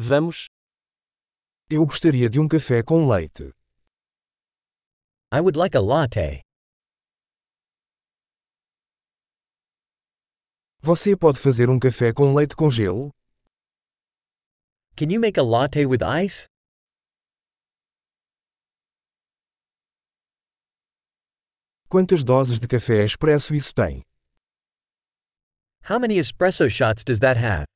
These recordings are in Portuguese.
Vamos. Eu gostaria de um café com leite. I would like a latte. Você pode fazer um café com leite com gelo? Can you make a latte with ice? Quantas doses de café expresso isso tem? How many espresso shots does that have?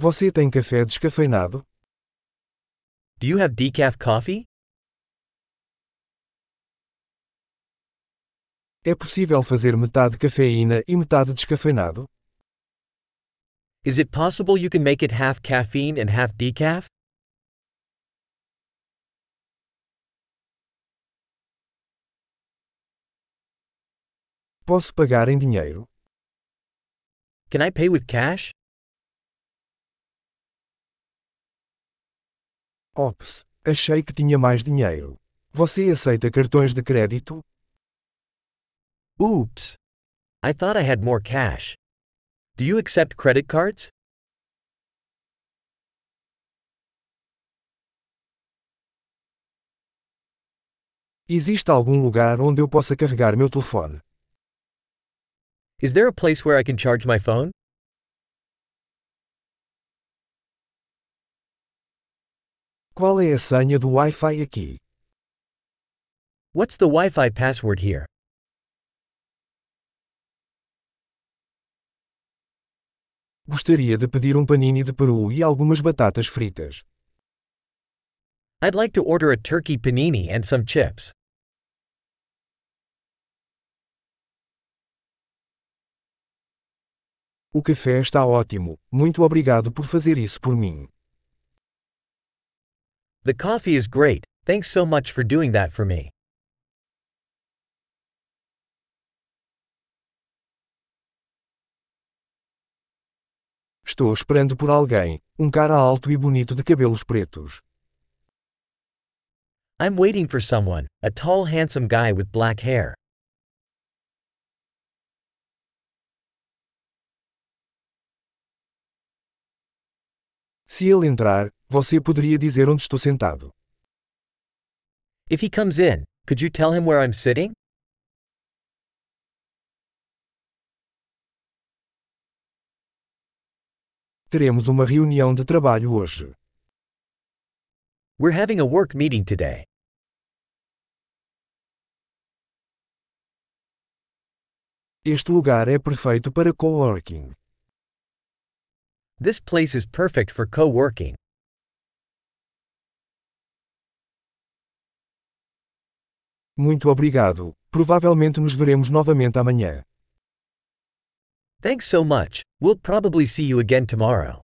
Você tem café descafeinado? Do you have decaf coffee? É possível fazer metade cafeína e metade descafeinado? Is it possible you can make it half caffeine and half decaf? Posso pagar em dinheiro? Can I pay with cash? Ops, achei que tinha mais dinheiro. Você aceita cartões de crédito? Oops. I thought I had more cash. Do you accept credit cards? Existe algum lugar onde eu possa carregar meu telefone? Is there a place where I can charge my phone? Qual é a senha do Wi-Fi aqui? What's the Wi Fi password here? Gostaria de pedir um panini de peru e algumas batatas fritas. I'd like to order a turkey panini and some chips. O café está ótimo. Muito obrigado por fazer isso por mim. The coffee is great, thanks so much for doing that for me. Estou esperando por alguém, um cara alto e bonito de cabelos pretos. I'm waiting for someone, a tall, handsome guy with black hair. Se ele entrar, você poderia dizer onde estou sentado. If he comes in, could you tell him where I'm sitting? Teremos uma reunião de trabalho hoje. We're having a work meeting today. Este lugar é perfeito para coworking. This place is perfect for co Muito obrigado. Provavelmente nos veremos novamente amanhã. Thanks so much, we'll probably see you again tomorrow.